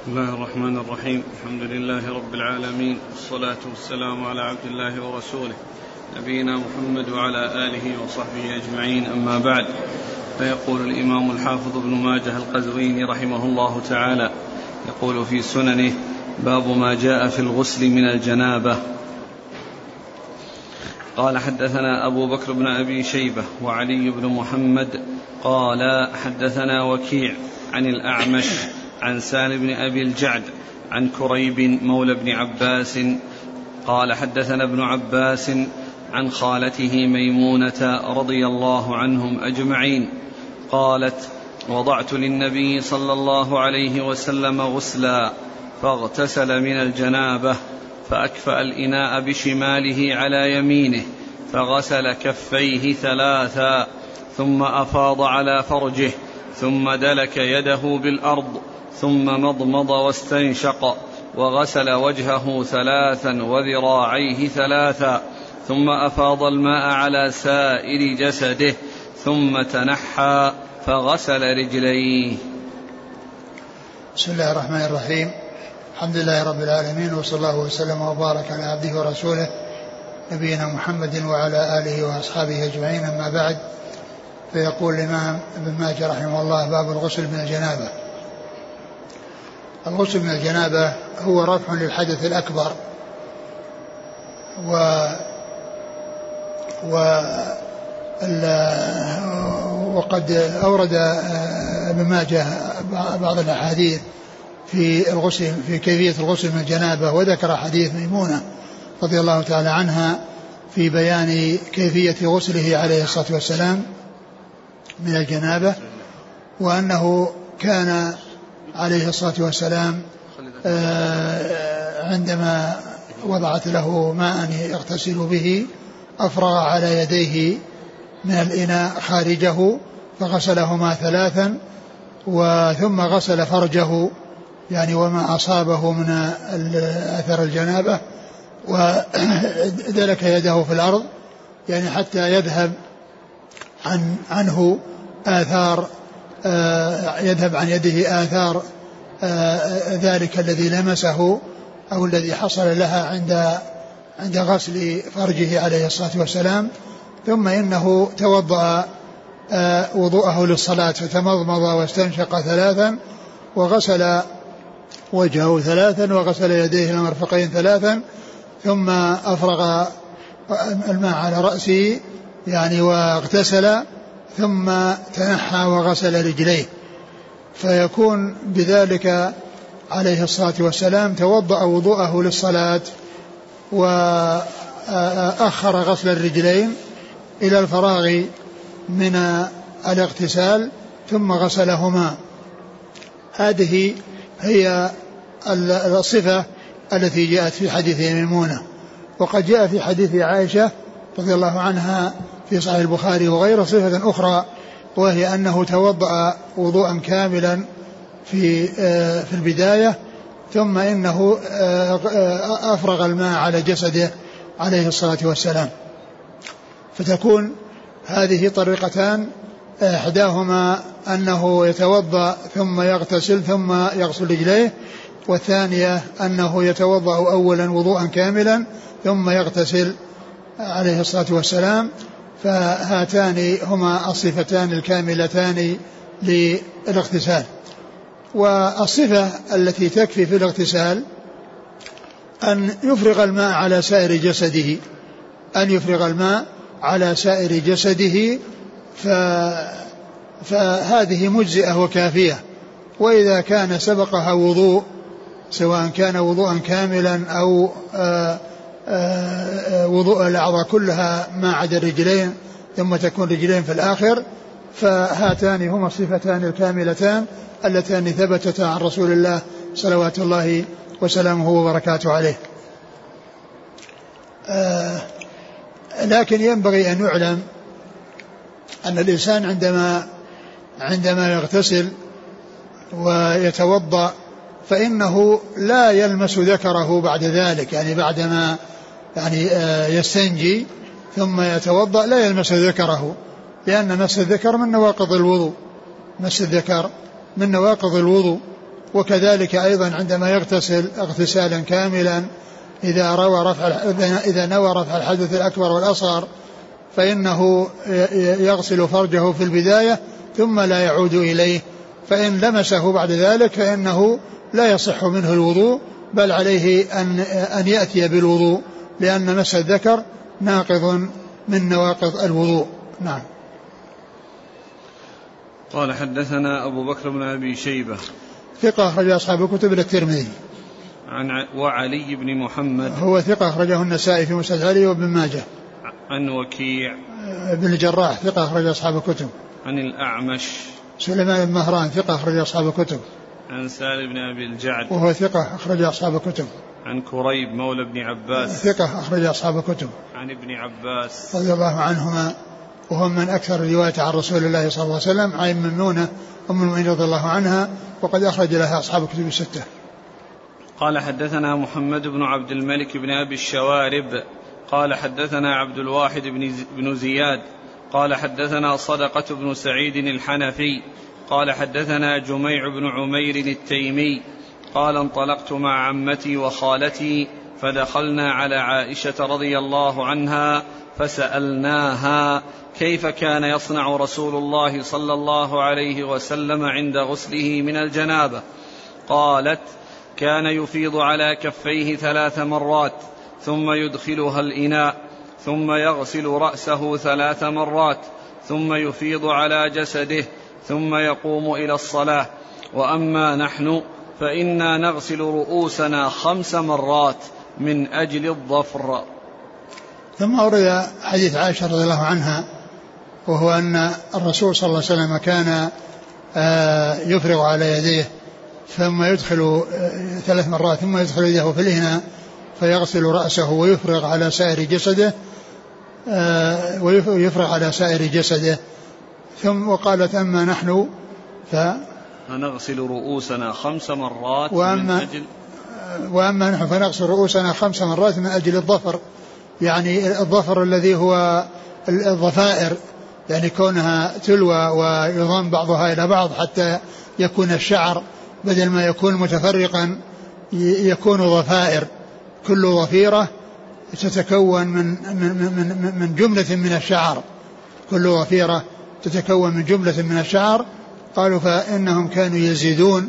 بسم الله الرحمن الرحيم. الحمد لله رب العالمين. والصلاة والسلام على عبد الله ورسوله نبينا محمد وعلى آله وصحبه أجمعين. أما بعد فيقول الإمام الحافظ ابن ماجه القزويني رحمه الله تعالى يقول في سننه باب ما جاء في الغسل من الجنابة قال حدثنا أبو بكر بن أبي شيبة وعلي بن محمد قال حدثنا وكيع عن الأعمش عن سالم بن أبي الجعد عن كريب مولى بن عباس قال حدثنا ابن عباس عن خالته ميمونة رضي الله عنهم أجمعين قالت وضعت للنبي صلى الله عليه وسلم غسلا فاغتسل من الجنابة فأكفأ الإناء بشماله على يمينه فغسل كفيه ثلاثا ثم أفاض على فرجه ثم دلك يده بالأرض ثم مضمض واستنشق وغسل وجهه ثلاثا وذراعيه ثلاثا ثم أفاض الماء على سائر جسده ثم تنحى فغسل رجليه. بسم الله الرحمن الرحيم. الحمد لله رب العالمين وصلى الله وسلم وبارك على عبده ورسوله نبينا محمد وعلى آله وأصحابه أجمعين. أما بعد فيقول الإمام ابن ماجه رحمه الله باب الغسل من الجنابة. الغسل من الجنابة هو رفع للحدث الأكبر. و و وقد أورد ابن ماجه بعض الأحاديث في الغسل في كيفية الغسل من الجنابة وذكر حديث ميمونة رضي الله تعالى عنها في بيان كيفية غسله عليه الصلاة والسلام من الجنابة وأنه كان عليه الصلاة والسلام آه، عندما وضعت له ماء يغتسل به أفرغ على يديه من الإناء خارجه فغسلهما ثلاثا وثم غسل فرجه يعني وما أصابه من أثر الجنابة ودلك يده في الأرض يعني حتى يذهب عن عنه آثار يذهب عن يده آثار آه، ذلك الذي لمسه أو الذي حصل لها عند عند غسل فرجه عليه الصلاة والسلام. ثم إنه توضأ آه، وضوءه للصلاة فتمضمض واستنشق ثلاثا وغسل وجهه ثلاثا وغسل يديه المرفقين ثلاثا ثم أفرغ الماء على رأسه يعني واغتسل. ثم تنحى وغسل رجليه. فيكون بذلك عليه الصلاة والسلام توضأ وضوءه للصلاة وأخر غسل الرجلين إلى الفراغ من الاغتسال ثم غسلهما. هذه هي الصفة التي جاءت في حديث ميمونة. وقد جاء في حديث عائشة رضي الله عنها في صحيح البخاري وغيره صفة أخرى وهي أنه توضأ وضوءا كاملا في آه، في البداية ثم إنه آه، آه، أفرغ الماء على جسده عليه الصلاة والسلام. فتكون هذه طريقتان إحداهما أنه يتوضأ ثم يغتسل ثم يغسل رجليه والثانية أنه يتوضأ أولا وضوءا كاملا ثم يغتسل عليه الصلاة والسلام. فهاتان هما الصفتان الكاملتان للاغتسال. والصفة التي تكفي في الاغتسال أن يفرغ الماء على سائر جسده أن يفرغ الماء على سائر جسده ف فهذه مجزئة وكافية. وإذا كان سبقها وضوء سواء كان وضوءا كاملا أو آه، وضوء الأعضاء كلها ما عدا الرجلين ثم تكون رجلين في الآخر فهاتان هما الصفتان الكاملتان اللتان ثبتتا عن رسول الله صلوات الله وسلامه وبركاته عليه. آه لكن ينبغي أن يعلم أن الإنسان عندما عندما يغتسل ويتوضأ فإنه لا يلمس ذكره بعد ذلك يعني بعدما يعني آه، يستنجي ثم يتوضأ لا يلمس ذكره لأن مس الذكر من نواقض الوضوء. مس الذكر من نواقض الوضوء. وكذلك أيضا عندما يغتسل اغتسالا كاملا إذا روى رفع إذا نوى رفع الحدث الأكبر والأصغر فإنه يغسل فرجه في البداية ثم لا يعود إليه. فإن لمسه بعد ذلك فإنه لا يصح منه الوضوء بل عليه أن أن يأتي بالوضوء. لأن مس الذكر ناقض من نواقض الوضوء. نعم. قال حدثنا أبو بكر بن أبي شيبة. ثقة أخرج أصحاب الكتب إلى الترمذي. عن وعلي بن محمد. هو ثقة أخرجه النسائي في مسجد علي وابن ماجه. عن وكيع. بن الجراح ثقة أخرج أصحاب الكتب. عن الأعمش. سليمان بن مهران ثقة أخرج أصحاب الكتب. عن سالم بن أبي الجعد وهو ثقة أخرج أصحاب الكتب. عن كريب مولى بن عباس ثقة أخرج أصحاب الكتب. عن ابن عباس رضي الله عنهما. وهم من أكثر الرواية عن رسول الله صلى الله عليه وسلم عن ممنونة أم المؤمنين رضي الله عنها وقد أخرج لها أصحاب الكتب الستة. قال حدثنا محمد بن عبد الملك بن أبي الشوارب. قال حدثنا عبد الواحد بن زياد. قال حدثنا صدقة بن سعيد الحنفي. قال حدثنا جميع بن عمير التيمي قال انطلقت مع عمتي وخالتي فدخلنا على عائشة رضي الله عنها فسألناها كيف كان يصنع رسول الله صلى الله عليه وسلم عند غسله من الجنابة؟ قالت كان يفيض على كفيه ثلاث مرات ثم يدخلها الإناء ثم يغسل رأسه ثلاث مرات ثم يفيض على جسده ثم يقوم إلى الصلاة. وأما نحن فإنا نغسل رؤوسنا خمس مرات من أجل الظفر. ثم ورد حديث عائشة رضي الله عنها وهو أن الرسول صلى الله عليه وسلم كان آه، يفرغ على يديه ثم يدخل آه، ثلاث مرات ثم يدخل يده في الإناء فيغسل رأسه ويفرغ على سائر جسده آه، ويفرغ على سائر جسده. ثم وقالت أما نحن ف فنغسل رؤوسنا خمس مرات وأما من أجل وأما نحن فنغسل رؤوسنا خمس مرات من أجل الظفر. يعني الظفر الذي هو الضفائر يعني كونها تلوى ويضم بعضها إلى بعض حتى يكون الشعر. بدل ما يكون متفرقا يكون ضفائر كل ضفيرة تتكون من من من من جملة من الشعر. كل ضفيرة تتكون من جملة من الشعر قالوا فإنهم كانوا يزيدون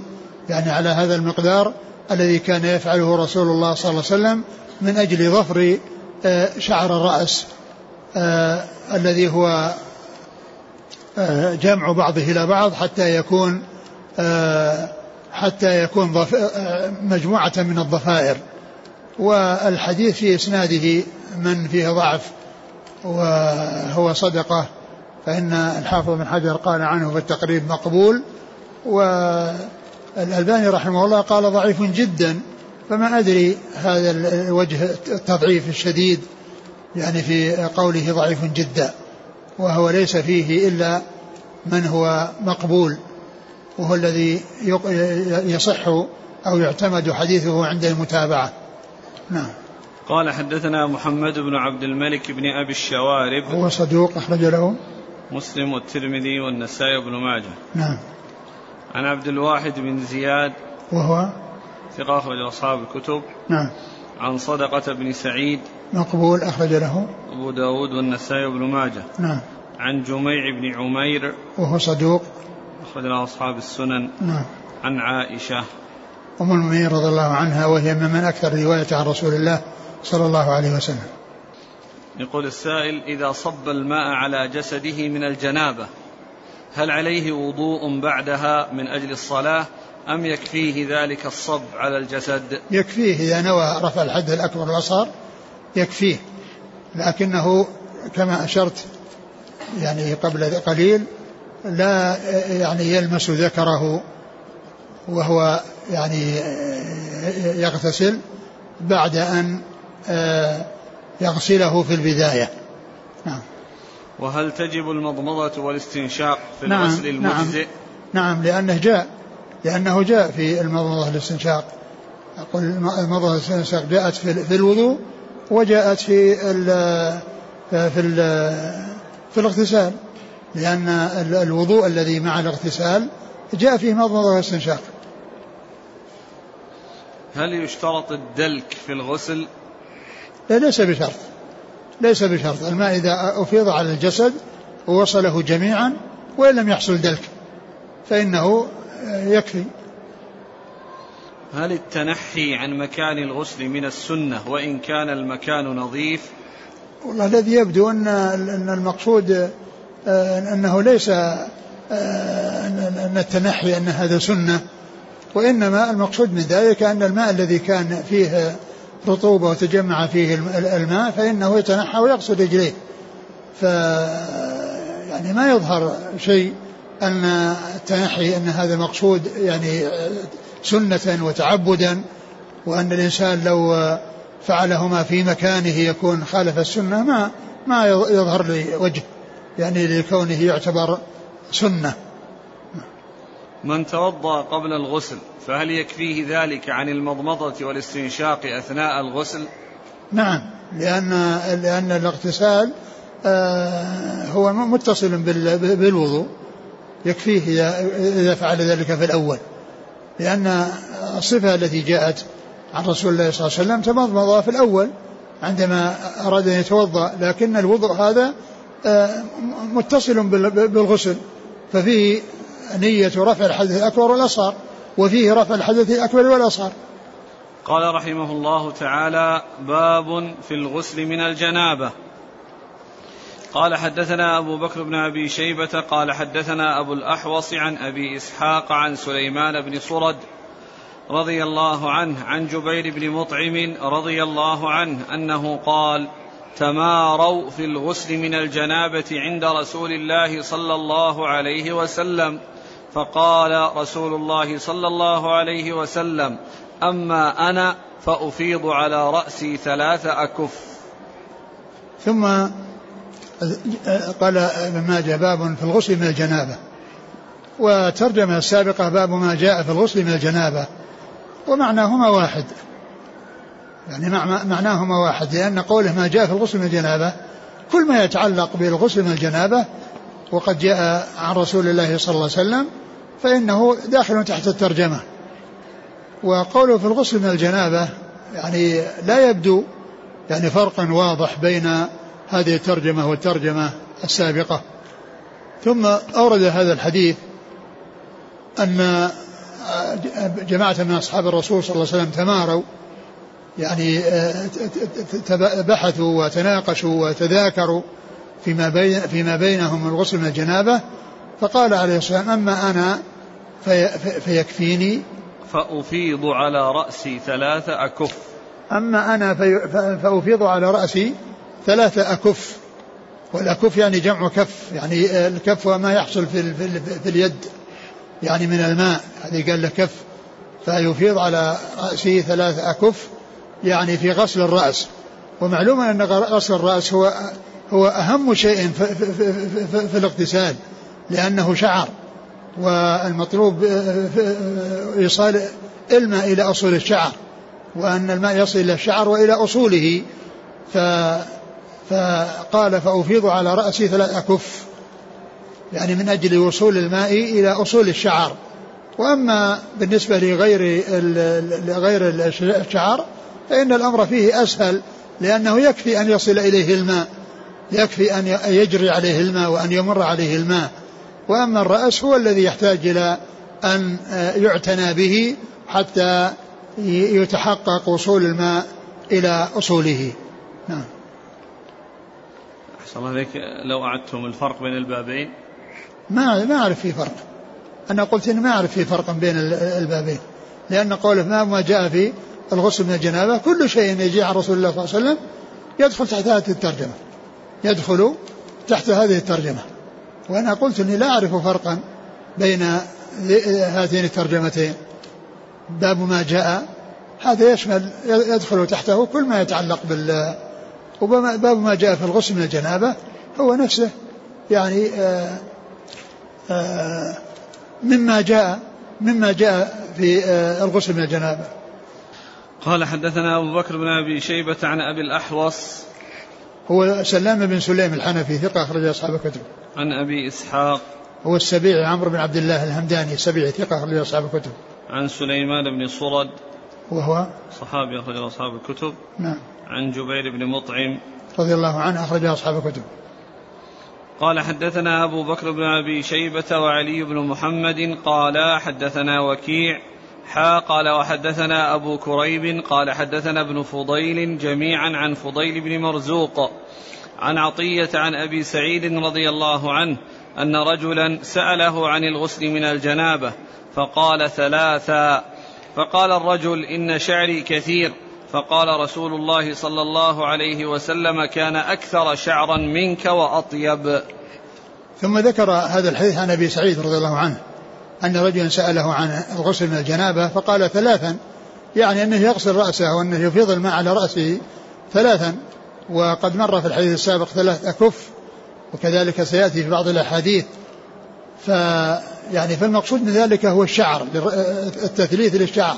يعني على هذا المقدار الذي كان يفعله رسول الله صلى الله عليه وسلم من أجل ظفر آه، شعر الرأس آه، الذي هو آه، جمع بعضه إلى بعض حتى يكون حتى يكون مجموعة من الضفائر. والحديث في إسناده من فيه ضعف وهو صدقة. فإن الحافظ بن حجر قال عنه في التقريب مقبول والألباني رحمه الله قال ضعيف جدا فما أدري هذا الوجه التضعيف الشديد يعني في قوله ضعيف جدا وهو ليس فيه إلا من هو مقبول وهو الذي يصح أو يعتمد حديثه عند المتابعة. نعم. قال حدثنا محمد بن عبد الملك بن أبي الشوارب. هو صدوق أخرج له. مسلم والترمذي والنسائي بن ماجه. نعم. عن عبد الواحد بن زياد. وهو؟ ثقة أخرج أصحاب الكتب. نعم. عن صدقة بن سعيد. مقبول أخرج له. أبو داود والنسائي بن ماجه. نعم. عن جميع بن عمير. وهو صدوق. أخرج له أصحاب السنن. نعم. عن عائشة. أم المؤمنين رضي الله عنها وهي من أكثر رواية عن رسول الله صلى الله عليه وسلم. يقول السائل إذا صب الماء على جسده من الجنابة هل عليه وضوء بعدها من أجل الصلاة أم يكفيه ذلك الصب على الجسد؟ يكفيه إذا نوى رفع الحد الأكبر والأصغر يكفيه. لكنه كما أشرت يعني قبل قليل لا يعني يلمس ذكره وهو يعني يغتسل بعد أن آه، يغسله في البداية. نعم. وهل تجب المضمضة والاستنشاق في نعم الغسل نعم. المجزئ؟ نعم, نعم لأنه جاء لأنه جاء في المضمضة والاستنشاق أقول المضمضة والاستنشاق جاءت في الوضوء وجاءت في ال في ال في الاغتسال. لأن الوضوء الذي مع الاغتسال جاء فيه مضمضة واستنشاق هل يشترط الدلك في الغسل؟ لا ليس بشرط. ليس بشرط. الماء إذا أفيض على الجسد ووصله جميعا وإن لم يحصل دلك فإنه يكفي. هل التنحي عن مكان الغسل من السنة وإن كان المكان نظيف؟ والله الذي يبدو أن أن المقصود آه، أنه ليس آه، أن التنحي أن هذا سنة وإنما المقصود من ذلك أن الماء الذي كان فيه رطوبة وتجمع فيه الماء فإنه يتنحى ويغسل رجليه. ف يعني ما يظهر شيء أن التنحي أن هذا مقصود يعني سنة وتعبدا وأن الإنسان لو فعلهما في مكانه يكون خالف السنة ما ما يظهر لي وجه يعني لكونه يعتبر سنة. من توضأ قبل الغسل فهل يكفيه ذلك عن المضمضة والاستنشاق أثناء الغسل؟ نعم لأن لأن الاغتسال آه، هو متصل بالوضوء يكفيه إذا فعل ذلك في الأول. لأن الصفة التي جاءت عن رسول الله صلى الله عليه وسلم تمضمض في الأول عندما أراد أن يتوضأ لكن الوضوء هذا آه، متصل بالغسل ففيه نية رفع الحدث الأكبر والأصغر وفيه رفع الحدث الأكبر والأصغر. قال رحمه الله تعالى باب في الغسل من الجنابة. قال حدثنا أبو بكر بن أبي شيبة قال حدثنا أبو الأحوص عن أبي إسحاق عن سليمان بن صرد رضي الله عنه عن جبير بن مطعم رضي الله عنه أنه قال تماروا في الغسل من الجنابة عند رسول الله صلى الله عليه وسلم. فقال رسول الله صلى الله عليه وسلم أما أنا فأفيض على رأسي ثلاث أكف. ثم قال ابن ماجه باب في الغسل من الجنابة. وترجمة السابقة باب ما جاء في الغسل من الجنابة. ومعناهما واحد. يعني معناهما واحد. لأن قوله ما جاء في الغسل من الجنابة كل ما يتعلق بالغسل من الجنابة وقد جاء عن رسول الله صلى الله عليه وسلم فإنه داخل تحت الترجمة. وقوله في الغسل من الجنابة يعني لا يبدو يعني فرقا واضح بين هذه الترجمة والترجمة السابقة. ثم أورد هذا الحديث أن جماعة من أصحاب الرسول صلى الله عليه وسلم تماروا يعني بحثوا وتناقشوا وتذاكروا فيما بين فيما بينهم الغسل من الجنابة فقال عليه الصلاة والسلام أما أنا في فيكفيني. فأفيض على رأسي ثلاث أكف. أما أنا في فأفيض على رأسي ثلاث أكف. والأكف يعني جمع كف يعني الكف وما يحصل في, في, في اليد يعني من الماء. هذه قال له كف. فيفيض على رأسه ثلاث أكف يعني في غسل الرأس. ومعلوم أن غسل الرأس هو هو أهم شيء في, في, في, في, في الاغتسال لأنه شعر والمطلوب إيصال الماء إلى أصول الشعر وأن الماء يصل إلى الشعر وإلى أصوله. ف فقال فأفيض على رأسي ثلاث أكف يعني من أجل وصول الماء إلى أصول الشعر. وأما بالنسبة لغير لغير الشعر فإن الأمر فيه أسهل لأنه يكفي أن يصل إليه الماء. يكفي أن يجري عليه الماء وأن يمر عليه الماء. وأما الرأس هو الذي يحتاج إلى أن يعتنى به حتى يتحقق وصول الماء إلى أصوله. نعم. أحسن الله عليك. لو أعدتم الفرق بين البابين؟ ما ما أعرف في فرق. أنا قلت إني ما أعرف في فرق بين البابين. لأن قوله ما ما جاء في الغسل من الجنابة كل شيء يجي عن رسول الله صلى الله عليه وسلم يدخل تحت هذه الترجمة. يدخل تحت هذه الترجمة. وأنا قلت أني لا أعرف فرقا بين هاتين الترجمتين. باب ما جاء هذا يشمل يدخل تحته كل ما يتعلق بال وباب ما جاء في الغسل من الجنابة هو نفسه يعني آآ آآ مما جاء مما جاء في الغسل من الجنابة. قال حدثنا أبو بكر بن أبي شيبة عن أبي الأحوص هو سلام بن سليم الحنفي ثقة أخرج أصحاب الكتب. عن أبي إسحاق. هو السبيعي عمرو بن عبد الله الهمداني السبيعي ثقة أخرج أصحاب الكتب. عن سليمان بن صرد. وهو؟ صحابي أخرج أصحاب الكتب. نعم. عن جبير بن مطعم. رضي الله عنه أخرج أصحاب الكتب. قال حدثنا أبو بكر بن أبي شيبة وعلي بن محمد قال حدثنا وكيع. حا قال وحدثنا أبو كريب قال حدثنا ابن فضيل جميعا عن فضيل بن مرزوق عن عطية عن أبي سعيد رضي الله عنه أن رجلا سأله عن الغسل من الجنابة فقال ثلاثا فقال الرجل إن شعري كثير فقال رسول الله صلى الله عليه وسلم كان أكثر شعرا منك وأطيب. ثم ذكر هذا الحديث عن أبي سعيد رضي الله عنه. أن رجلا سأله عن الغسل من الجنابة فقال ثلاثا يعني أنه يغسل رأسه وأنه يفيض الماء على رأسه ثلاثا. وقد مر في الحديث السابق ثلاث أكف وكذلك سيأتي في بعض الأحاديث. فيعني فالمقصود من ذلك هو الشعر التثليث للشعر.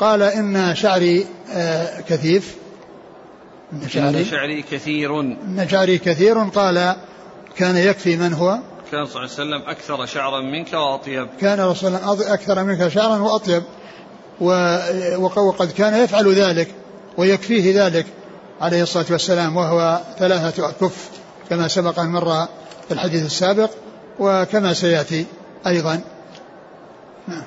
قال إن شعري آه، كثيف. إن شعري, إن شعري كثير. إن شعري كثير. قال كان يكفي من هو؟ كان صلى الله عليه وسلم أكثر شعرا منك وأطيب. كان رسول الله أكثر منك شعرا وأطيب. وقد كان يفعل ذلك ويكفيه ذلك عليه الصلاة والسلام وهو ثلاثة أكف كما سبق أن مر في الحديث السابق وكما سيأتي أيضا. نعم.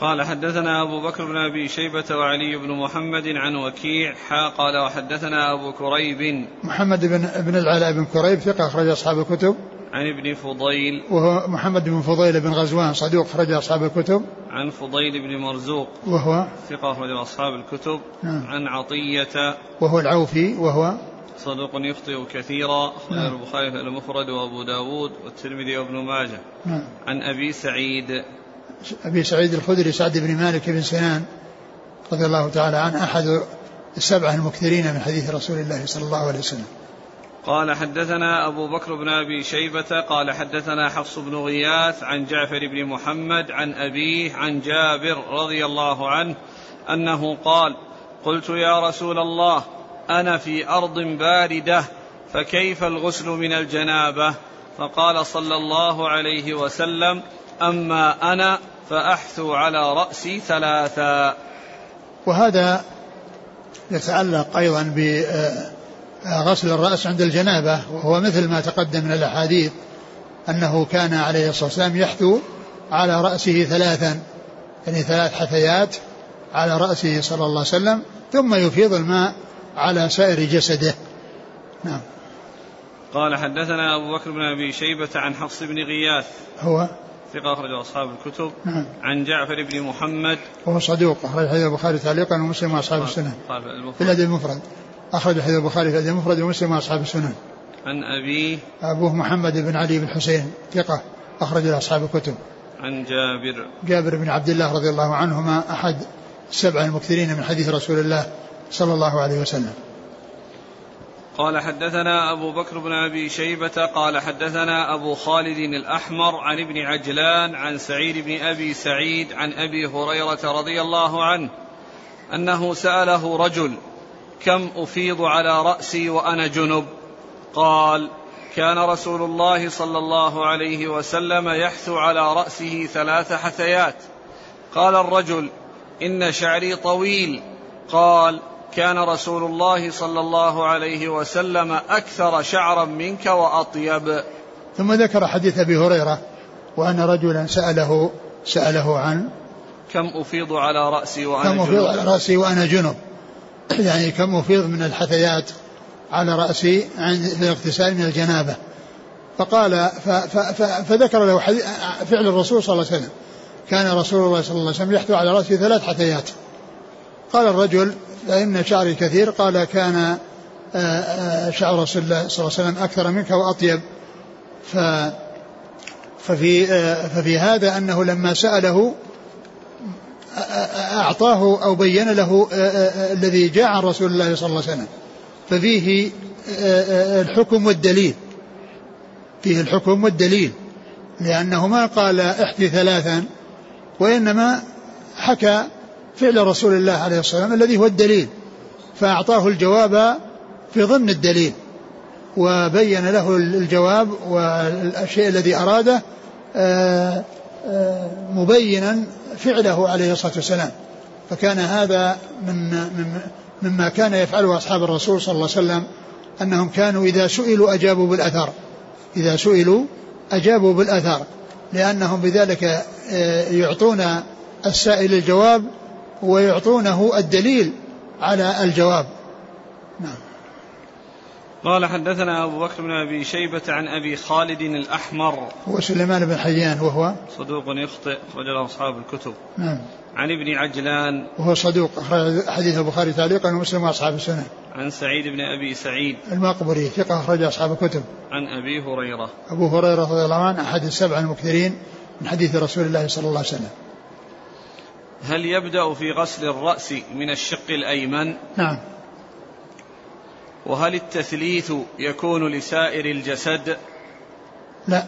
قال حدثنا أبو بكر بن أبي شيبة وعلي بن محمد عن وكيع. حا قال وحدثنا أبو كريب. محمد بن بن العلاء بن كريب ثقة أخرج أصحاب الكتب. عن ابن فضيل. وهو محمد بن فضيل بن غزوان صدوق أخرج أصحاب الكتب. عن فضيل بن مرزوق وهو ثقة أخرج أصحاب الكتب. نعم. عن عطية وهو العوفي وهو صدوق يخطئ كثيرا. أخرج نعم. البخاري المفرد وأبو داود والترمذي وابن ماجه. نعم. عن أبي سعيد. أبي سعيد الخدري سعد بن مالك بن سنان رضي الله تعالى عنه أحد السبعة المكثرين من حديث رسول الله صلى الله عليه وسلم. قال حدثنا أبو بكر بن أبي شيبة قال حدثنا حفص بن غياث عن جعفر بن محمد عن أبيه عن جابر رضي الله عنه أنه قال قلت يا رسول الله أنا في أرض باردة فكيف الغسل من الجنابة؟ فقال صلى الله عليه وسلم أما أنا فأحثو على رأسي ثلاثا. وهذا يتعلق أيضا بغسل الرأس عند الجنابة وهو مثل ما تقدم من الأحاديث أنه كان عليه الصلاة والسلام يحثو على رأسه ثلاثا يعني ثلاث حثيات على رأسه صلى الله عليه وسلم ثم يفيض الماء على سائر جسده. نعم. قال حدثنا أبو بكر بن أبي شيبة عن حفص بن غياث. هو؟ ثقة أخرج أصحاب الكتب. نعم. عن جعفر بن محمد. وهو صدوق أخرج حديث البخاري تعليقا ومسلم وأصحاب السنن في الأدب المفرد. أخرج حديث البخاري في الأدب المفرد ومسلم وأصحاب السنن. عن أبيه أبوه محمد بن علي بن حسين ثقة أخرج أصحاب الكتب. عن جابر. جابر بن عبد الله رضي الله عنهما أحد السبع المكثرين من حديث رسول الله صلى الله عليه وسلم. قال حدثنا أبو بكر بن أبي شيبة قال حدثنا أبو خالد الأحمر عن ابن عجلان عن سعيد بن أبي سعيد عن أبي هريرة رضي الله عنه أنه سأله رجل كم أفيض على رأسي وأنا جنب. قال كان رسول الله صلى الله عليه وسلم يحثو على رأسه ثلاث حثيات. قال الرجل إن شعري طويل. قال كان رسول الله صلى الله عليه وسلم أكثر شعرا منك وأطيب. ثم ذكر حديث أبي هريرة وأن رجلا سأله سأله عن كم أفيض على رأسي وأنا كم أفيض على رأسي وأنا جنب. يعني كم أفيض من الحثيات على رأسي عند الاغتسال من الجنابة. فقال فذكر له فعل الرسول صلى الله عليه وسلم. كان رسول الله صلى الله عليه وسلم يحثو على رأسه ثلاث حثيات. قال الرجل فإن شعري كثير قال كان آه، آه، شعر رسول الله صلى الله عليه وسلم أكثر منك وأطيب. ف ففي آه، ففي هذا أنه لما سأله أعطاه أو بين له الذي جاء عن رسول الله صلى الله عليه وسلم. ففيه الحكم والدليل. فيه الحكم والدليل. لأنه ما قال احثي ثلاثا وإنما حكى فعل رسول الله عليه الصلاة والسلام الذي هو الدليل. فأعطاه الجواب في ضمن الدليل. وبين له الجواب والشيء الذي أراده آه، آه، مبينا فعله عليه الصلاة والسلام. فكان هذا من, مما كان يفعله أصحاب الرسول صلى الله عليه وسلم أنهم كانوا إذا سئلوا أجابوا بالأثر. إذا سئلوا أجابوا بالأثر لأنهم بذلك آه، يعطون السائل الجواب ويعطونه الدليل على الجواب. نعم. قال حدثنا أبو بكر بن أبي شيبة عن أبي خالد الأحمر. هو سليمان بن حيان وهو؟ صدوق يخطئ رجل أصحاب الكتب. نعم. عن ابن عجلان. وهو صدوق أخرج حديث البخاري تعليقا ومسلم وأصحاب السنة. عن سعيد بن أبي سعيد. المقبري ثقة أخرج أصحاب الكتب. عن أبي هريرة. أبو هريرة رضي الله عنه أحد السبع المكثرين من حديث رسول الله صلى الله عليه وسلم. هل يبدأ في غسل الرأس من الشق الأيمن؟ نعم. وهل التثليث يكون لسائر الجسد؟ لا.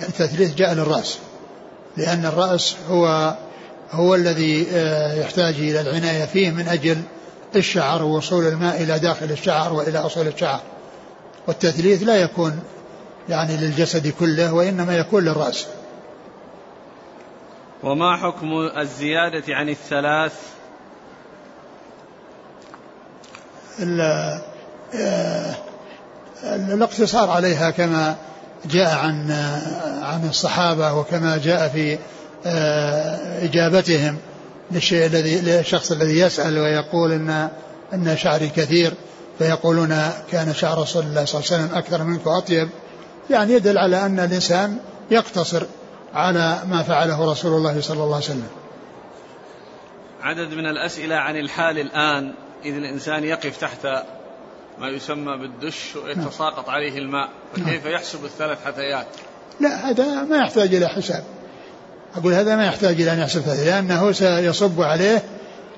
التثليث جاء للرأس لأن الرأس هو هو الذي آه، يحتاج إلى العناية فيه من أجل الشعر ووصول الماء إلى داخل الشعر وإلى أصول الشعر. والتثليث لا يكون يعني للجسد كله وإنما يكون للرأس. وما حكم الزيادة عن الثلاث آه، الاقتصار عليها كما جاء عن عن الصحابة وكما جاء في آه، إجابتهم للشيء الذي للشخص الذي يسأل ويقول إن أن شعري كثير فيقولون كان شعر رسول الله صلى الله عليه وسلم أكثر منك وأطيب. يعني يدل على أن الإنسان يقتصر على ما فعله رسول الله صلى الله عليه وسلم. عدد من الأسئلة عن الحال الآن. إذ الإنسان يقف تحت ما يسمى بالدش ويتساقط عليه الماء فكيف يحسب الثلاث حثيات؟ لا هذا ما يحتاج إلى حساب. أقول هذا ما يحتاج إلى أن يحسب لأنه سيصب عليه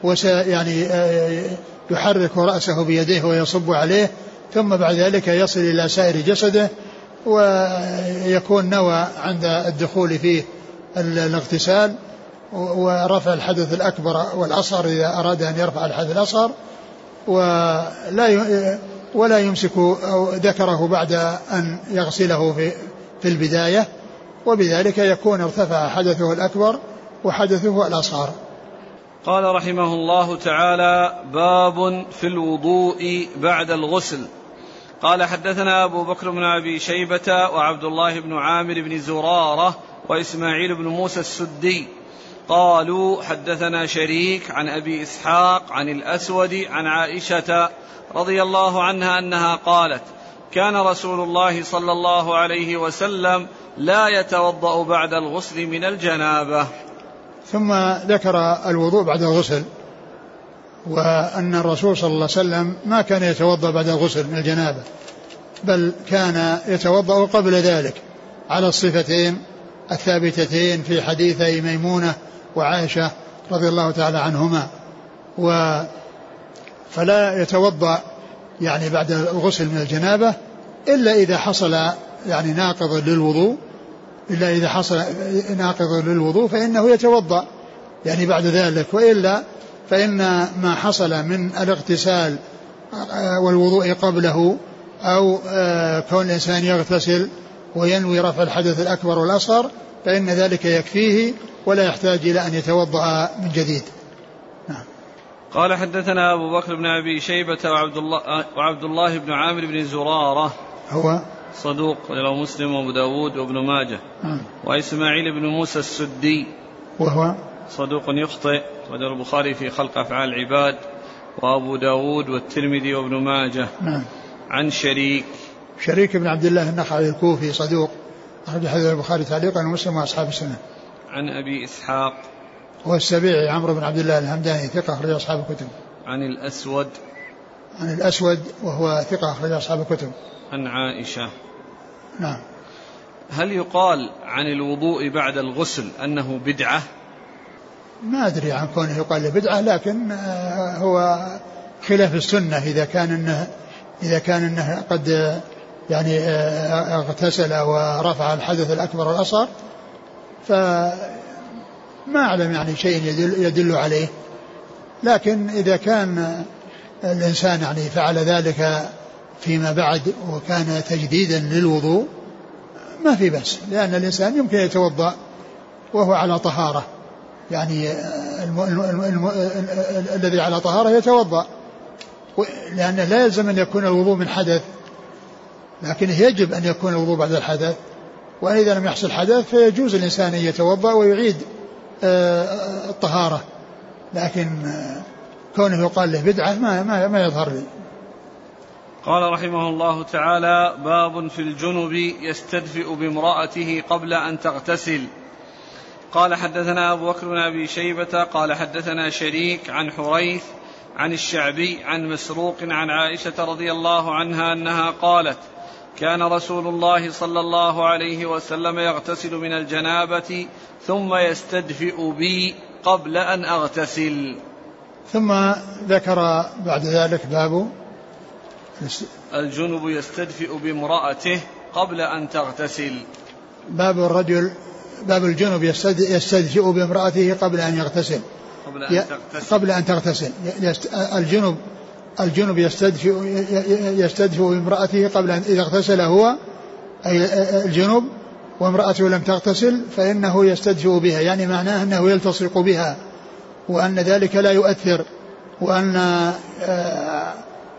وس يعني آه، يحرك رأسه بيديه ويصب عليه ثم بعد ذلك يصل إلى سائر جسده ويكون نوى عند الدخول في الاغتسال. ورفع الحدث الأكبر والأصغر إذا أراد أن يرفع الحدث الأصغر ولا ولا يمسك ذكره بعد أن يغسله في في البداية وبذلك يكون ارتفع حدثه الأكبر وحدثه الأصغر. قال رحمه الله تعالى باب في الوضوء بعد الغسل. قال حدثنا أبو بكر بن أبي شيبة وعبد الله بن عامر بن زرارة وإسماعيل بن موسى السدي قالوا حدثنا شريك عن أبي إسحاق عن الأسود عن عائشة رضي الله عنها أنها قالت كان رسول الله صلى الله عليه وسلم لا يتوضأ بعد الغسل من الجنابة. ثم ذكر الوضوء بعد الغسل وأن الرسول صلى الله عليه وسلم ما كان يتوضأ بعد الغسل من الجنابة بل كان يتوضأ قبل ذلك على الصفتين الثابتتين في حديثي ميمونة وعائشة رضي الله تعالى عنهما. و فلا يتوضأ يعني بعد الغسل من الجنابة إلا إذا حصل يعني ناقض للوضوء إلا إذا حصل ناقض للوضوء فإنه يتوضأ يعني بعد ذلك. وإلا فإن ما حصل من الاغتسال والوضوء قبله أو آه، كون الإنسان يغتسل وينوي رفع الحدث الأكبر والأصغر فإن ذلك يكفيه ولا يحتاج إلى أن يتوضأ من جديد. نعم. قال حدثنا أبو بكر بن أبي شيبة وعبد الله, وعبد الله بن عامر بن زرارة. هو؟ صدوق له مسلم وأبو داود وابن ماجه. نعم. وإسماعيل بن موسى السدي. وهو؟ صدوق يخطئ. وجر البخاري في خلق أفعال العباد. وأبو داود والترمذي وابن ماجه. نعم. عن شريك. شريك بن عبد الله النخعي الكوفي صدوق. أخرج حديث البخاري تعليقا ومسلم وأصحاب السنة. عن أبي إسحاق. هو السبيعي عمرو بن عبد الله الهمداني ثقة أخرج أصحاب الكتب. عن الأسود. عن الأسود وهو ثقة أخرج أصحاب الكتب. عن عائشة. نعم. هل يقال عن الوضوء بعد الغسل أنه بدعة؟ ما أدري عن كونه يقال بدعة لكن آه، هو خلاف السنة إذا كان أنه إذا كان أنه قد يعني آه، اغتسل ورفع الحدث الأكبر والأصغر فما أعلم يعني شيء يدل, يدل عليه لكن إذا كان الإنسان يعني فعل ذلك فيما بعد وكان تجديدا للوضوء ما في بس لأن الإنسان يمكن يتوضأ وهو على طهارة يعني. الم... الذي على طهارة يتوضأ لأنه لا يلزم أن يكون الوضوء من حدث لكن يجب أن يكون الوضوء بعد الحدث وإذا لم يحصل حدث فيجوز الإنسان أن يتوضأ ويعيد آه، الطهارة. لكن آه، كونه يقال له بدعة ما, ما, ما يظهر لي. قال رحمه الله تعالى باب في الجنب يستدفئ بامرأته قبل أن تغتسل. قال حدثنا أبو بكر بن أبي شيبة قال حدثنا شريك عن حريث عن الشعبي عن مسروق عن عائشة رضي الله عنها أنها قالت كان رسول الله صلى الله عليه وسلم يغتسل من الجنابة ثم يستدفئ بي قبل أن أغتسل. ثم ذكر بعد ذلك باب الجنب يستدفئ بامرأته قبل أن تغتسل. باب الرجل باب الجنب يستدفئ بامرأته قبل أن يغتسل. قبل أن تغتسل. قبل أن تغتسل. الجنب الجنب يستدفئ يستدفئ بامرأته قبل أن إذا اغتسل هو أي الجنب وامرأته لم تغتسل فإنه يستدفئ بها. يعني معناه أنه يلتصق بها وأن ذلك لا يؤثر وأن آه،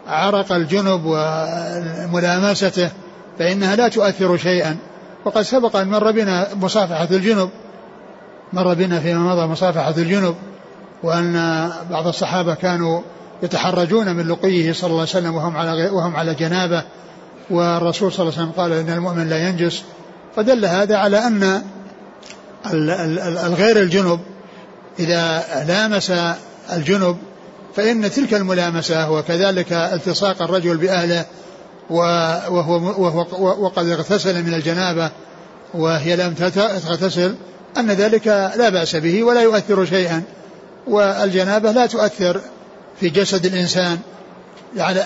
عرق الجنب وملامسته فإنها لا تؤثر شيئا. وقد سبق أن مر بنا مصافحة الجنب. مر بنا فيما مضى مصافحة الجنب وأن بعض الصحابة كانوا يتحرجون من لقيه صلى الله عليه وسلم وهم على وهم على جنابة والرسول صلى الله عليه وسلم قال إن المؤمن لا ينجس. فدل هذا على أن الغير الجنب إذا لامس الجنب فإن تلك الملامسة وكذلك التصاق الرجل بأهله وهو, وهو وقد اغتسل من الجنابة وهي لم تغتسل أن ذلك لا بأس به ولا يؤثر شيئا. والجنابة لا تؤثر. في جسد الإنسان يعني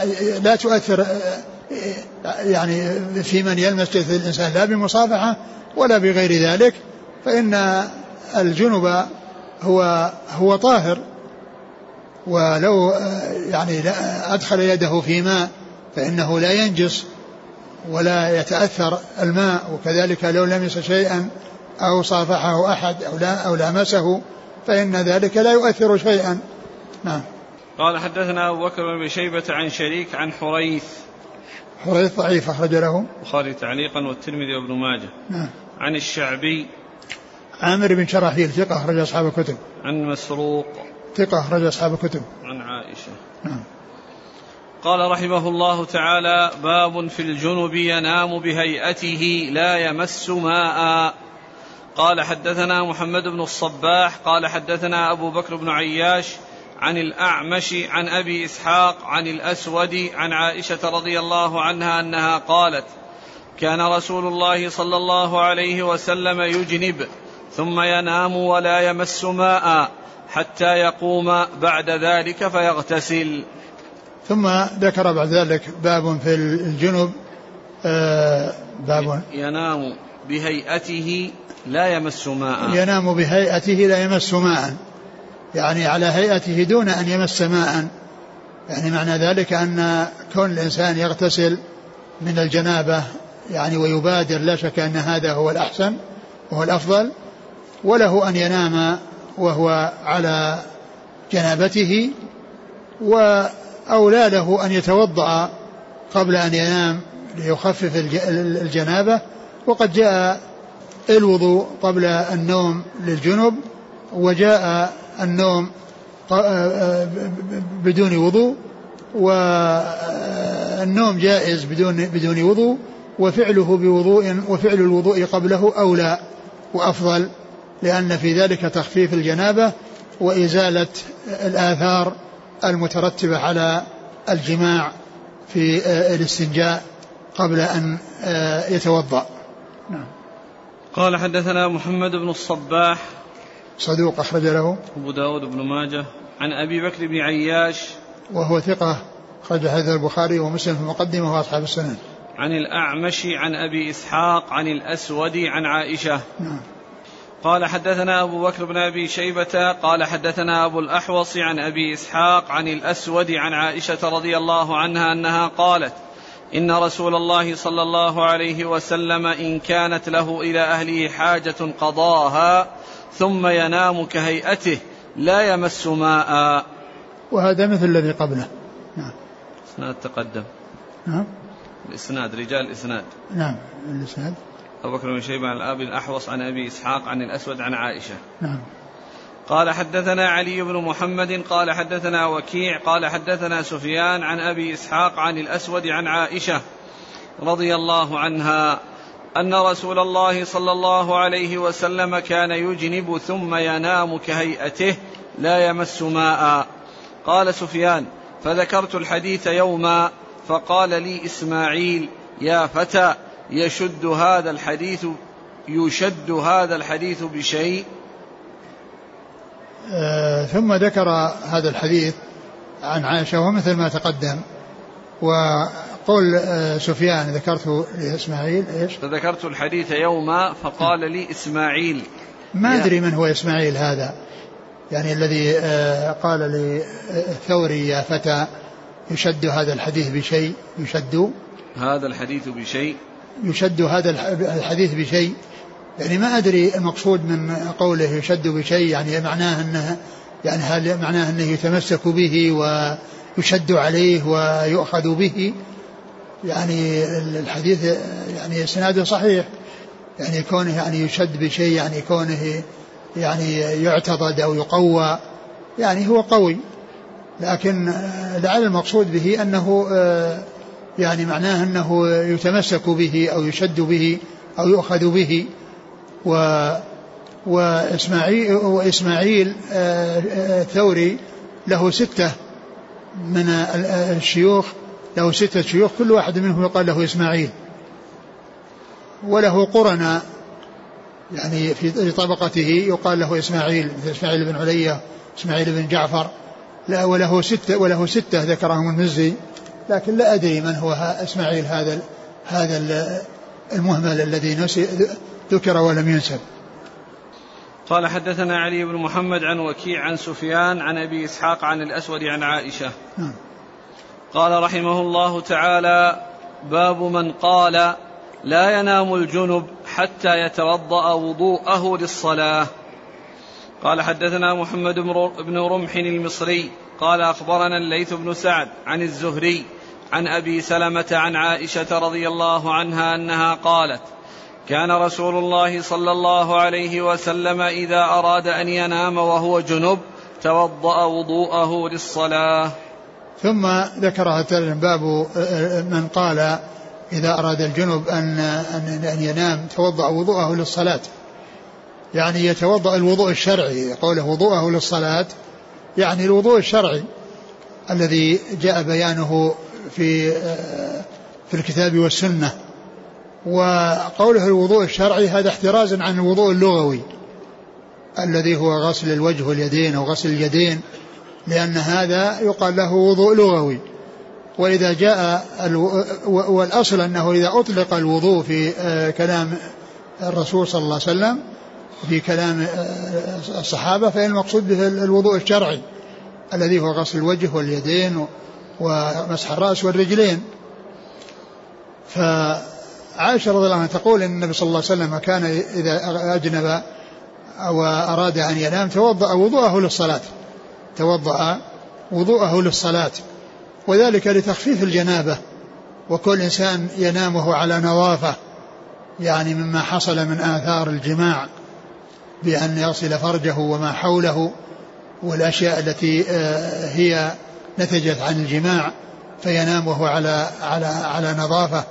لا تؤثر يعني في من يلمس جسد الإنسان لا بمصافحة ولا بغير ذلك فإن الجنب هو هو طاهر ولو يعني أدخل يده في ماء فإنه لا ينجس ولا يتأثر الماء وكذلك لو لمس شيئا أو صافحه أحد أو لا أو لامسه فإن ذلك لا يؤثر شيئا. نعم. قال حدثنا أبو بكر بن شيبة عن شريك عن حريث. حريث ضعيف أخرج له. البخاري تعليقا والترمذي وابن ماجه. نعم. عن الشعبي. عامر بن شراحيل ثقة أخرج أصحاب الكتب. عن مسروق. ثقة أخرج أصحاب الكتب. عن عائشة. نعم. قال رحمه الله تعالى باب في الجنب ينام بهيئته لا يمس ماء. قال حدثنا محمد بن الصباح قال حدثنا أبو بكر بن عياش عن الأعمش عن أبي إسحاق عن الأسود عن عائشة رضي الله عنها أنها قالت كان رسول الله صلى الله عليه وسلم يجنب ثم ينام ولا يمس ماء حتى يقوم بعد ذلك فيغتسل. ثم ذكر بعد ذلك باب في الجنب آه باب ينام بهيئته لا يمس ماء. ينام بهيئته لا يمس ماء. يعني على هيئته دون أن يمس ماء. يعني معنى ذلك أن كون الإنسان يغتسل من الجنابة يعني ويبادر لا شك أن هذا هو الأحسن وهو الأفضل وله أن ينام وهو على جنابته وأولى له أن يتوضأ قبل أن ينام ليخفف الجنابة. وقد جاء الوضوء قبل النوم للجنب وجاء النوم بدون وضوء والنوم جائز بدون بدون وضوء وفعله بوضوء وفعل الوضوء قبله أولى وأفضل لأن في ذلك تخفيف الجنابة وإزالة الآثار المترتبة على الجماع في الاستنجاء قبل أن يتوضأ. نعم. قال حدثنا محمد بن الصباح صدوق أخرج له. أبو داود بن ماجه. عن أبي بكر بن عياش. وهو ثقة أخرج هذا البخاري ومسلم في المقدمة وأصحاب السنن. عن الأعمش عن أبي إسحاق عن الأسود عن عائشة. نعم. قال حدثنا أبو بكر بن أبي شيبة. قال حدثنا أبو الأحوص عن أبي إسحاق عن الأسود عن عائشة رضي الله عنها أنها قالت إن رسول الله صلى الله عليه وسلم إن كانت له إلى أهله حاجة قضاها ثم ينام كهيئته لا يمس ماء. وهذا مثل الذي قبله. نعم. إسناد تقدم. نعم. الإسناد رجال الإسناد. نعم الإسناد. أبو بكر بن شيبة عن الاب الأحوص عن أبي إسحاق عن الأسود عن عائشة. نعم. قال حدثنا علي بن محمد قال حدثنا وكيع قال حدثنا سفيان عن أبي إسحاق عن الأسود عن عائشة رضي الله عنها. أن رسول الله صلى الله عليه وسلم كان يجنب ثم ينام كهيئته لا يمس ماء. قال سفيان فذكرت الحديث يوما فقال لي إسماعيل يا فتى يشد هذا الحديث يشد هذا الحديث بشيء؟ آه ثم ذكر هذا الحديث عن عائشة ومثل ما تقدم وقول آه سفيان ذكرته لإسماعيل إيش؟ فذكرت الحديث يوما فقال لي إسماعيل. ما أدري من هو إسماعيل هذا. يعني الذي آه قال لثوري يا فتى يشد هذا الحديث بشيء يشد. هذا الحديث بشيء. يشد هذا الحديث بشيء. يعني ما أدري المقصود من قوله يشد بشيء يعني معناه أنه يعني هل معناه أنه يتمسك به ويشد عليه ويؤخذ به. يعني الحديث يعني اسناده صحيح. يعني كونه يعني يشد بشيء يعني كونه يعني يعتضد أو يقوى يعني هو قوي. لكن لعل المقصود به أنه يعني معناه أنه يتمسك به أو يشد به أو يؤخذ به. و وإسماعيل وإسماعيل الثوري له ستة من الشيوخ. له ستة شيوخ كل واحد منهم يقال له إسماعيل. وله قرنا يعني في طبقته يقال له إسماعيل مثل إسماعيل بن علية إسماعيل بن جعفر. لا وله ستة وله ستة ذكرهم المزي لكن لا أدري من هو إسماعيل هذا هذا المهمل الذي ذكر ولم ينسب. قال حدثنا علي بن محمد عن وكيع عن سفيان عن أبي إسحاق عن الأسود عن عائشة. نعم. قال رحمه الله تعالى باب من قال لا ينام الجنب حتى يتوضأ وضوءه للصلاة. قال حدثنا محمد بن رمح المصري قال أخبرنا الليث بن سعد عن الزهري عن أبي سلمة عن عائشة رضي الله عنها أنها قالت كان رسول الله صلى الله عليه وسلم إذا أراد أن ينام وهو جنب توضأ وضوءه للصلاة. ثم ذكر باب من قال إذا أراد الجنب أن أن ينام توضأ وضوءه للصلاة. يعني يتوضأ الوضوء الشرعي قوله وضوءه للصلاة يعني الوضوء الشرعي الذي جاء بيانه في في الكتاب والسنة. وقوله الوضوء الشرعي هذا احترازا عن الوضوء اللغوي الذي هو غسل الوجه واليدين أو غسل اليدين. لأن هذا يقال له وضوء لغوي. وإذا جاء والأصل أنه إذا أطلق الوضوء في كلام الرسول صلى الله عليه وسلم في كلام الصحابة فإن المقصود به الوضوء الشرعي الذي هو غسل الوجه واليدين ومسح الرأس والرجلين. فعائشة رضي الله عنها تقول إن النبي صلى الله عليه وسلم كان إذا أجنب أو أراد أن ينام توضأ وضوءه للصلاة. توضأ وضوءه للصلاة وذلك لتخفيف الجنابة وكل إنسان ينام وهو على نظافة يعني مما حصل من آثار الجماع بأن يغسل فرجه وما حوله والأشياء التي هي نتجت عن الجماع فينام وهو على على على نظافة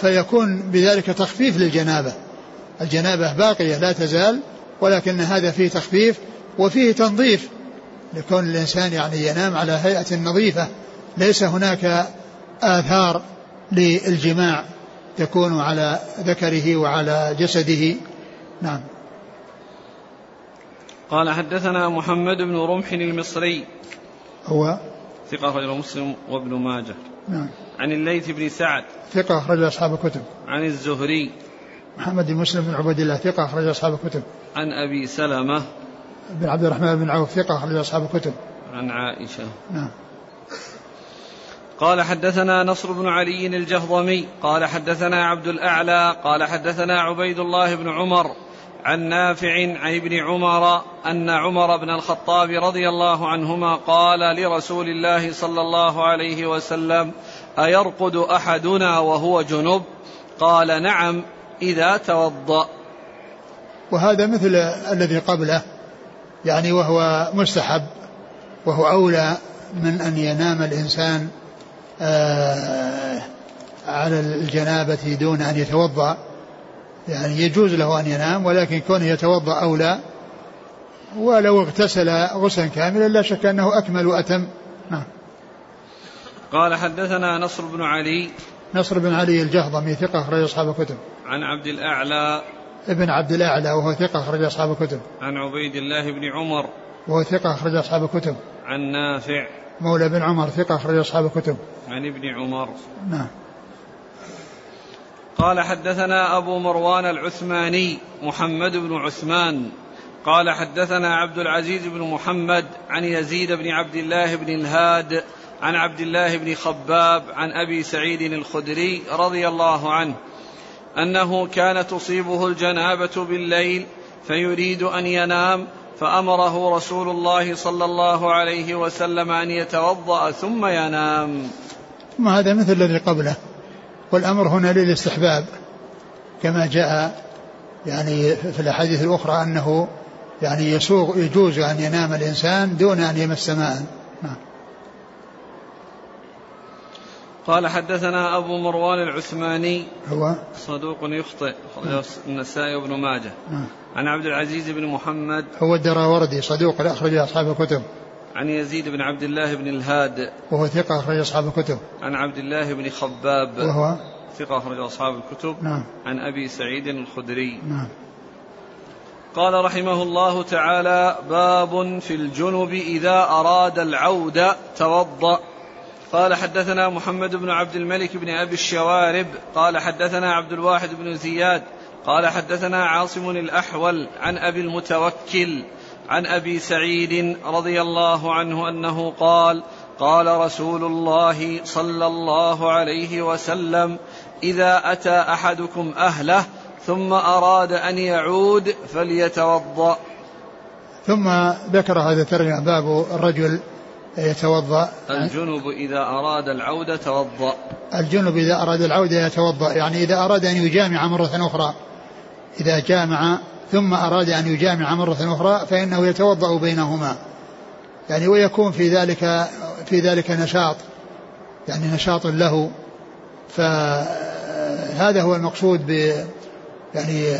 فيكون بذلك تخفيف للجنابة. الجنابة باقية لا تزال ولكن هذا فيه تخفيف وفيه تنظيف لكون الإنسان يعني ينام على هيئة نظيفة. ليس هناك آثار للجماع تكون على ذكره وعلى جسده. نعم. قال حدثنا محمد بن رمح المصري. هو ثقة رجل مسلم وابن ماجه. نعم. عن الليث بن سعد. ثقة أخرج أصحاب الكتب. عن الزهري. محمد بن مسلم بن عبد الله ثقة أخرج أصحاب الكتب. عن أبي سلمة. بن عبد الرحمن بن عوف ثقة أخرج أصحاب الكتب. عن عائشة. نعم. قال حدثنا نصر بن علي الجهضمي قال حدثنا عبد الأعلى قال حدثنا عبيد الله بن عمر عن نافع عن ابن عمر أن عمر بن الخطاب رضي الله عنهما قال لرسول الله صلى الله عليه وسلم أيرقد أحدنا وهو جنب؟ قال نعم إذا توضأ. وهذا مثل الذي قبله. يعني وهو مستحب وهو أولى من أن ينام الإنسان آه على الجنابة دون أن يتوضأ. يعني يجوز له أن ينام ولكن كونه يتوضأ أولى ولو اغتسل غسلا كاملا لا شك أنه أكمل وأتم. نعم. قال حدثنا نصر بن علي. نصر بن علي الجهضمي ثقة أخرج أصحاب الكتب. عن عبد الأعلى ابن عبد الأعلى وهو ثقة أخرج أصحاب الكتب. عن عبيد الله بن عمر. وهو ثقة أخرج أصحاب الكتب. عن نافع. مولى بن عمر ثقة أخرج أصحاب الكتب. عن ابن عمر. نعم. قال حدثنا أبو مروان العثماني محمد بن عثمان. قال حدثنا عبد العزيز بن محمد عن يزيد بن عبد الله بن الهاد عن عبد الله بن خباب عن أبي سعيد الخدري رضي الله عنه. أنه كان تصيبه الجنابة بالليل فيريد أن ينام فأمره رسول الله صلى الله عليه وسلم أن يتوضأ ثم ينام. ما هذا مثل الذي قبله. والأمر هنا للاستحباب كما جاء يعني في الأحاديث الأخرى أنه يعني يسوغ يجوز أن ينام الإنسان دون أن يمس ماء. نعم. قال حدثنا أبو مروان العثماني. هو؟ صدوق يخطئ النسائي وابن ماجه. نعم. عن عبد العزيز بن محمد. هو الدراوردي صدوق أخرج أصحاب الكتب. عن يزيد بن عبد الله بن الهاد. وهو ثقة أخرج أصحاب الكتب. عن عبد الله بن خباب. وهو؟ ثقة أخرج أصحاب الكتب. نعم. عن أبي سعيد الخدري. نعم. قال رحمه الله تعالى باب في الجنب إذا أراد العود توضأ. قال حدثنا محمد بن عبد الملك بن أبي الشوارب قال حدثنا عبد الواحد بن زياد قال حدثنا عاصم الأحول عن أبي المتوكل عن أبي سعيد رضي الله عنه أنه قال قال رسول الله صلى الله عليه وسلم إذا أتى أحدكم أهله ثم أراد أن يعود فليتوضأ. ثم ذكر هذا الترجمه باب الرجل يتوضأ. الجنب إذا أراد العودة توضأ. الجنب إذا أراد العودة يتوضأ. يعني إذا أراد أن يجامع مرة أخرى. إذا جامع ثم أراد أن يجامع مرة أخرى فإنه يتوضأ بينهما. يعني ويكون في ذلك في ذلك نشاط. يعني نشاط له. فهذا هو المقصود ب يعني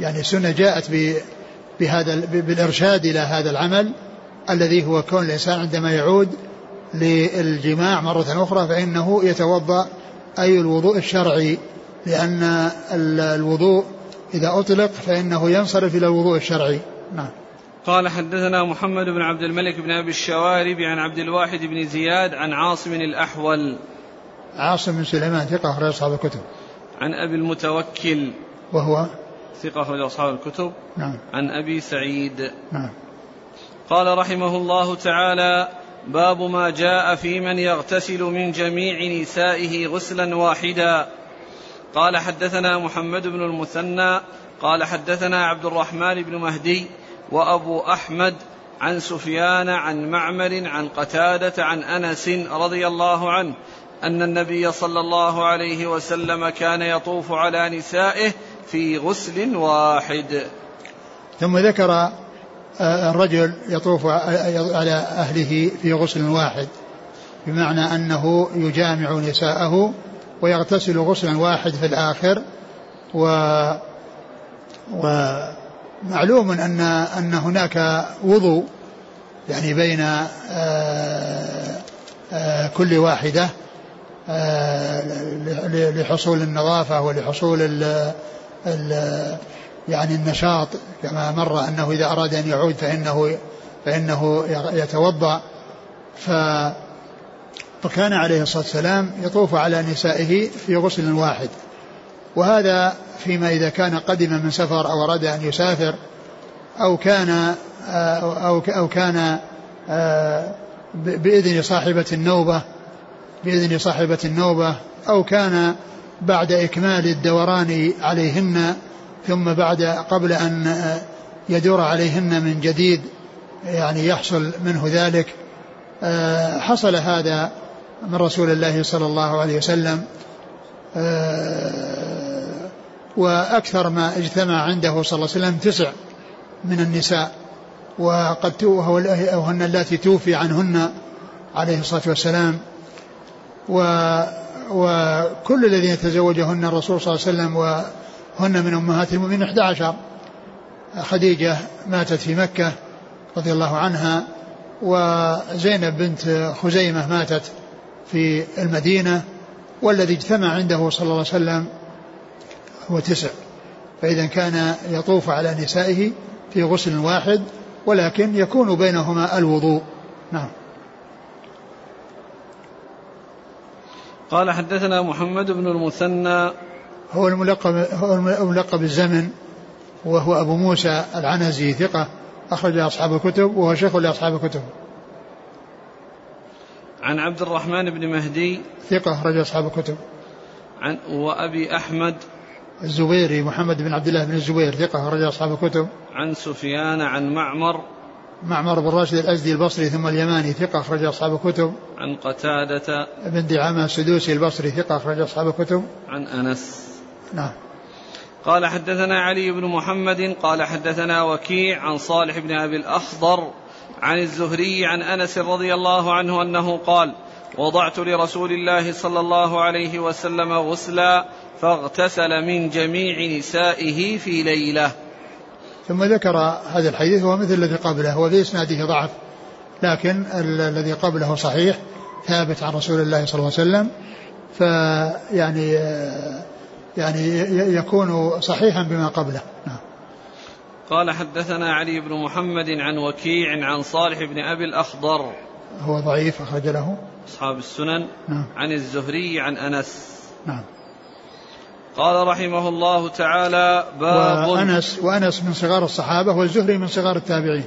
يعني السنة جاءت بهذا بالإرشاد إلى هذا العمل. الذي هو كون الإنسان عندما يعود للجماع مرة أخرى فإنه يتوضأ أي الوضوء الشرعي لأن الوضوء إذا أطلق فإنه ينصرف إلى الوضوء الشرعي. نعم. قال حدثنا محمد بن عبد الملك بن أبي الشوارب عن عبد الواحد بن زياد عن عاصم الأحول. عاصم بن سليمان ثقة أخرج أصحاب الكتب. عن أبي المتوكل وهو؟ ثقة أخرج أصحاب الكتب. نعم. عن أبي سعيد. نعم. قال رحمه الله تعالى باب ما جاء في من يغتسل من جميع نسائه غسلا واحدا. قال حدثنا محمد بن المثنى قال حدثنا عبد الرحمن بن مهدي وأبو أحمد عن سفيان عن معمر عن قتادة عن أنس رضي الله عنه أن النبي صلى الله عليه وسلم كان يطوف على نسائه في غسل واحد. ثم ذكر الرجل يطوف على أهله في غسل واحد بمعنى أنه يجامع نساءه ويغتسل غسلا واحد في الآخر و ومعلوم أن أن هناك وضوء يعني بين آه، آه، كل واحدة آه، لحصول النظافة ولحصول ال يعني النشاط كما مر أنه إذا أراد أن يعود فإنه فإنه يتوضأ. ف فكان عليه الصلاة والسلام يطوف على نسائه في غسل واحد. وهذا فيما إذا كان قدم من سفر أو أراد أن يسافر أو كان أو أو كان بإذن صاحبة النوبة بإذن صاحبة النوبة أو كان بعد إكمال الدوران عليهن ثم بعد قبل أن يدور عليهن من جديد يعني يحصل منه ذلك آه، حصل هذا من رسول الله صلى الله عليه وسلم آه، وأكثر ما اجتمع عنده صلى الله عليه وسلم تسع من النساء وقد وهن اللاتي توفي عنهن عليه الصلاة والسلام و وكل الذين تزوجهن الرسول صلى الله عليه وسلم وهن من أمهات المؤمنين 11 خديجة ماتت في مكة رضي الله عنها وزينب بنت خزيمة ماتت في المدينة والذي اجتمع عنده صلى الله عليه وسلم هو تسع. فإذا كان يطوف على نسائه في غسل واحد ولكن يكون بينهما الوضوء. نعم. قال حدثنا محمد بن المثنى هو الملقب هو الملقب الزمن وهو أبو موسى العنزي ثقة أخرج أصحاب الكتب وهو شيخ لأصحاب الكتب. عن عبد الرحمن بن مهدي ثقة أخرج أصحاب الكتب. عن وأبي أحمد الزبيري محمد بن عبد الله بن الزبير ثقة أخرج أصحاب الكتب. عن سفيان عن معمر. معمر بن راشد الأزدي البصري ثم اليماني ثقة أخرج أصحاب الكتب. عن قتادة. بن دعامة السدوسي البصري ثقة أخرج أصحاب الكتب. عن أنس. نعم. قال حدثنا علي بن محمد قال حدثنا وكيع عن صالح بن أبي الأخضر عن الزهري عن أنس رضي الله عنه أنه قال وضعت لرسول الله صلى الله عليه وسلم غسلا فاغتسل من جميع نسائه في ليلة. ثم ذكر هذا الحديث هو مثل الذي قبله هو في إسناده ضعف لكن الذي قبله صحيح ثابت عن رسول الله صلى الله عليه وسلم فيعني يعني يكون صحيحا بما قبله. نعم. قال حدثنا علي بن محمد عن وكيع عن صالح بن أبي الأخضر. هو ضعيف أخرج له. أصحاب السنن. نعم. عن الزهري عن أنس. نعم. قال رحمه الله تعالى باب وأنس وأنس من صغار الصحابة والزهري من صغار التابعين.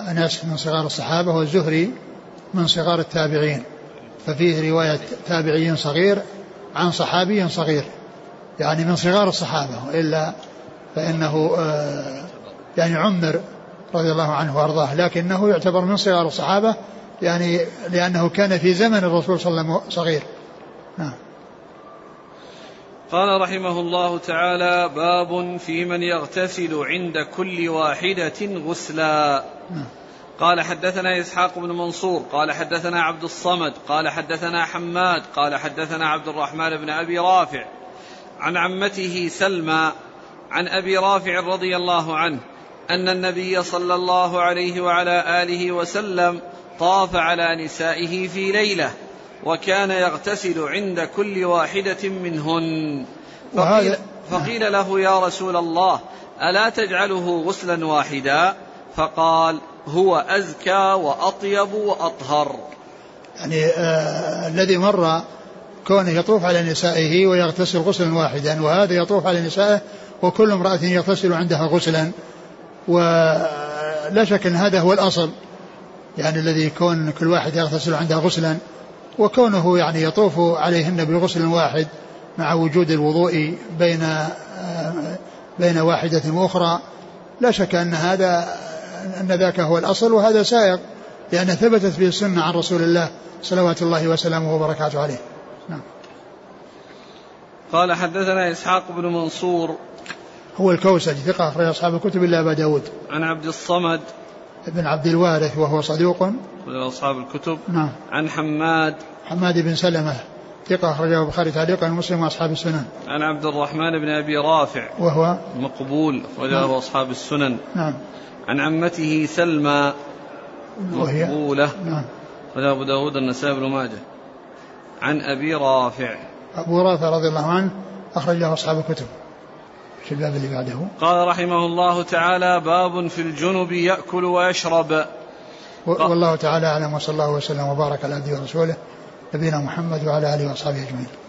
أنس من صغار الصحابة والزهري من صغار التابعين. ففيه رواية تابعي صغير عن صحابي صغير يعني من صغار الصحابة وإلا فإنه آه، يعني عمر رضي الله عنه وأرضاه لكنه يعتبر من صغار الصحابة يعني لأنه كان في زمن الرسول صلى الله عليه وسلم صغير. نعم. قال رحمه الله تعالى باب في من يغتسل عند كل واحدة غسلا. قال حدثنا إسحاق بن منصور قال حدثنا عبد الصمد قال حدثنا حماد قال حدثنا عبد الرحمن بن أبي رافع. عن عمته سلمى عن أبي رافع رضي الله عنه أن النبي صلى الله عليه وعلى آله وسلم طاف على نسائه في ليلة وكان يغتسل عند كل واحدة منهن. فقيل, فقيل له يا رسول الله ألا تجعله غسلا واحدا؟ فقال هو أزكى وأطيب وأطهر. يعني آه الذي مر كونه يطوف على نسائه ويغتسل غسلا واحدا وهذا يطوف على نسائه وكل امرأة يغتسل عندها غسلا. ولا شك أن هذا هو الأصل يعني الذي يكون كل واحد يغتسل عندها غسلا. وكونه يعني يطوف عليهن بغسل واحد مع وجود الوضوء بين بين واحدة وأخرى لا شك أن هذا أن ذاك هو الأصل وهذا سائق لأن ثبتت به السنة عن رسول الله صلوات الله وسلامه وبركاته عليه. نعم. قال حدثنا إسحاق بن منصور. هو الكوسج ثقة أخرج أصحاب الكتب إلا أبا داود. عن عبد الصمد. بن عبد الوارث وهو صدوق. أصحاب الكتب. نعم. عن حماد. حماد بن سلمة ثقة أخرجه البخاري تعليقا ومسلم وأصحاب السنن. عن عبد الرحمن بن أبي رافع. وهو مقبول. أخرجه نعم. أصحاب السنن. نعم. عن عمته سلمى مقبولة نعم. أبو داود النسائي بن ماجه. عن أبي رافع. أبو رافع رضي الله عنه أخرجه أصحاب الكتب. في الباب اللي بعده قال رحمه الله تعالى باب في الجنب يأكل ويشرب والله تعالى أعلم وصلى الله وسلم وبارك على عبده ورسوله نبينا محمد وعلى آله وأصحابه أجمعين